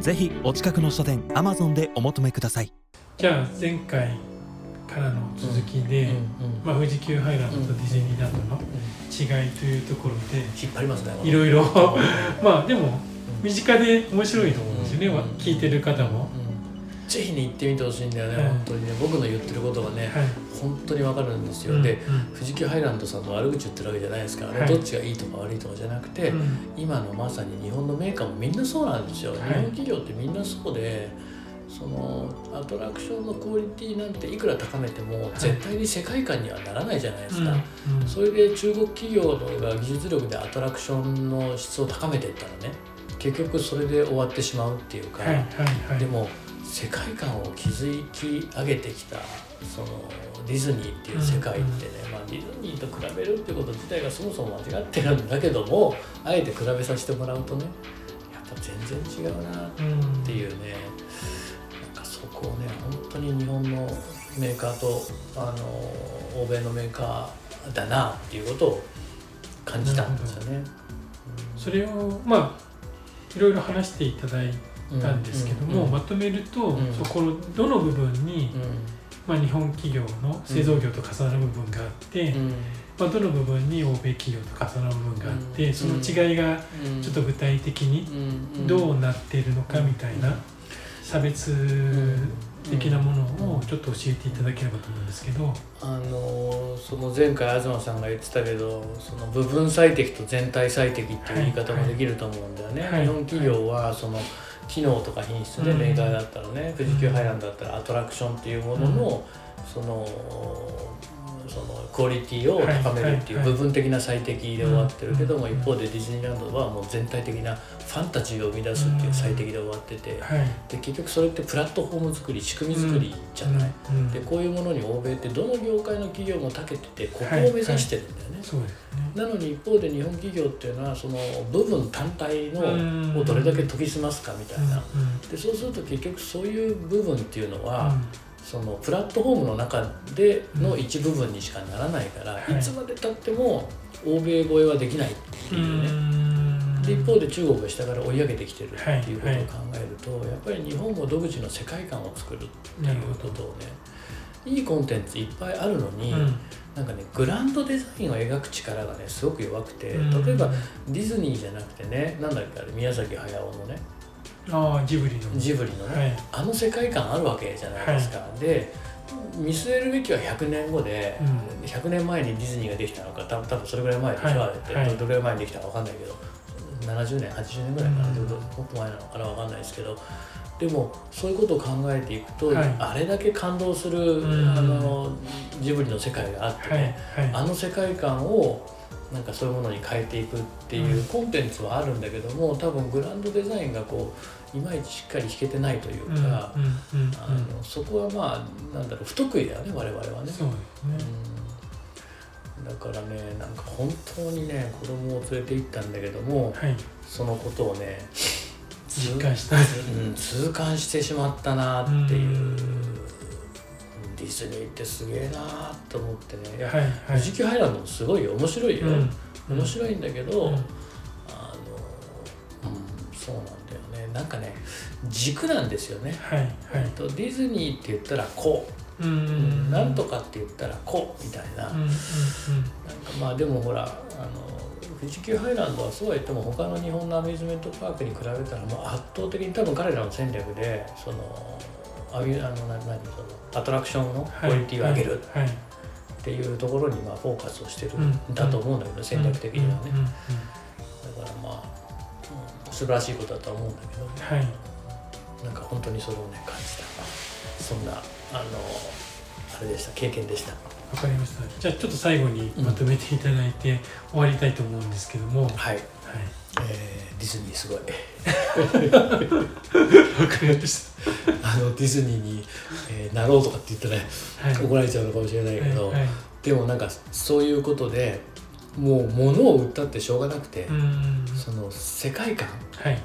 ぜひお近くの書店 Amazon でお求めください。じゃあ前回からの続きで、まあ、富士急ハイランドとディズニーランドの違いというところで引っ張りますねいろいろ。まあでも身近で面白いと思うんですよね、うん。聞いてる方も、ぜひね行ってみてほしいんだよね、はい本当にね。僕の言ってることがね、はい。本当にわかるんですよ、うんでうん。富士急ハイランドさんの悪口言ってるわけじゃないですからね、はい。どっちがいいとか悪いとかじゃなくて、うん。今のまさに日本のメーカーもみんなそうなんですよ、い。日本企業ってみんなそうでそのアトラクションのクオリティなんていくら高めても絶対に世界観にはならないじゃないですか、うんうん。それで中国企業が技術力でアトラクションの質を高めていったらね結局それで終わってしまうっていうか、はいはいはい。でも世界観を築き上げてきたそのディズニーっていう世界ってね、まあ、ディズニーと比べるってこと自体がそもそも間違ってるんだけどもあえて比べさせてもらうとねやっぱ全然違うなっていうね、なんかそこをね本当に日本のメーカーとあの欧米のメーカーだなっていうことを感じたんですよね。それをまあいろいろ話していただいたんですけども、うん。まとめると、うん。そこのどの部分に、まあ、日本企業の製造業と重なる部分があって、うん。まあ、どの部分に欧米企業と重なる部分があって、うん。その違いがうん。ちょっと具体的にうん。どうなっているのかみたいな差別的なものをちょっと教えていただければと思うんですけど、あのその前回東さんが言ってたけどその部分最適と全体最適っていう言い方もできると思うんだよね、はい。日本企業はその機能とか品質ね、うん。メーカーだったらね富士急ハイランドだったらアトラクションっていうものの、そのそのクオリティを高めるっていう部分的な最適で終わってるけども、うん。一方でディズニーランドはもう全体的なファンタジーを生み出すっていう最適で終わってて、はい。で結局それってプラットフォーム作り仕組み作りじゃない、でこういうものに欧米ってどの業界の企業も長けててここを目指してるんだよね、そうです。ねなのに一方で日本企業っていうのはその部分単体うん。のをどれだけ研ぎ澄ますかみたいな、でそうすると結局そういう部分っていうのは、うん。そのプラットフォームの中での一部分にしかならないから、はい。いつまでたっても欧米超えはできないっていうね、うん。で一方で中国が下から追い上げてきてるってはいいうことを考えると、やっぱり日本も独自の世界観を作るっていうことをねいいコンテンツいっぱいあるのに、うん。なんかねグランドデザインを描く力がねすごく弱くてうん。例えばディズニーじゃなくてねなんだっけあれ宮崎駿のね。ああジブリの。ジブリのね、はい。あの世界観あるわけじゃないですか、で見据えるべきは100年後で、うん。100年前にディズニーができたのか多分多分それぐらい前でしょ、はい。はい。どれぐらい前にできたか分かんないけど70年80年ぐらいかな、うん。もっと前なのかな分かんないですけどでもそういうことを考えていくと、はい。あれだけ感動する、うん。あのジブリの世界があってはい。ね、はい。あの世界観をなんかそういうものに変えていくっていううん。コンテンツはあるんだけども多分グランドデザインがこういまいちしっかり弾けてないといううん。うん。か、うん。うん。あのそこはまあなんだろう不得意だよね我々はね。そうでだからねなんか本当にね子供を連れて行ったんだけどもはい。そのことをね実感したうん、痛感してしまったなっていう。うん。ディズニーってすげえなと思ってね。いやはいはい。富士急ハイランドもすごいよ。面白いよ、うん。面白いんだけど、うん。あの、うん、そうなんだよね。なんかね軸なんですよね、はいはい。とディズニーって言ったらこう。う、ん。なんとかって言ったらこうみたいな、うんうんうん。なんかまあでもほらあの富士急ハイランドはそうは言っても他の日本のアミューズメントパークに比べたらもう圧倒的に多分彼らの戦略でそのアミュあのそのアトラクションのクオリティを上げるっていうところにまあフォーカスをしてるうんんだと思うんだけど、戦略的にはね、だからまあ、うん素晴らしいことだとは思うんだけどはい。なんか本当にそれをね感じた。そんなあのあれでした経験でしたわかりました。じゃあちょっと最後にまとめていただいて終わりたいと思うんですけども、はい。はい、えーデディズニーすごい。わかりましあのディズニーに、えーなろうとかって言ったら、たはい。怒られちゃうのかもしれないけど、はいはい。でもなんかそういうことでもう物を売ったってしょうがなくて、うん。その世界観、はい。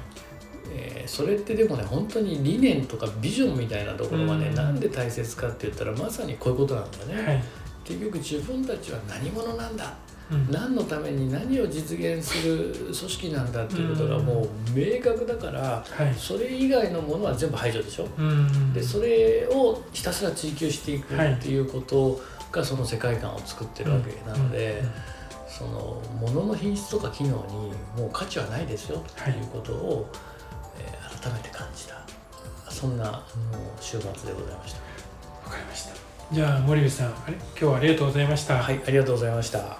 えーそれってでもね本当に理念とかビジョンみたいなところがね、うん。なんで大切かって言ったらまさにこういうことなんだよね、はい結局自分たちは何者なんだ？うん。何のために何を実現する組織なんだっていうことがうん。もう明確だからはい。それ以外のものは全部排除でしょ？うんでそれをひたすら追求していくはい。っていうことがその世界観を作ってるわけなので、うんその物の品質とか機能にもう価値はないですよということを、えー改めて感じた。そんなあの週末でございました。わかりましたじゃあ森部さんあれ？今日はありがとうございました。はい、ありがとうございました。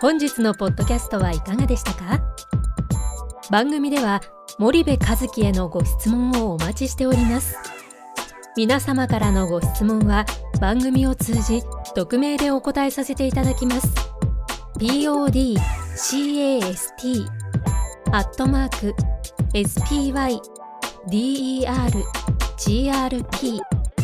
本日のポッドキャストはいかがでしたか？番組では森部和樹へのご質問をお待ちしております。皆様からのご質問は番組を通じ匿名でお答えさせていただきます。podcast アットマーク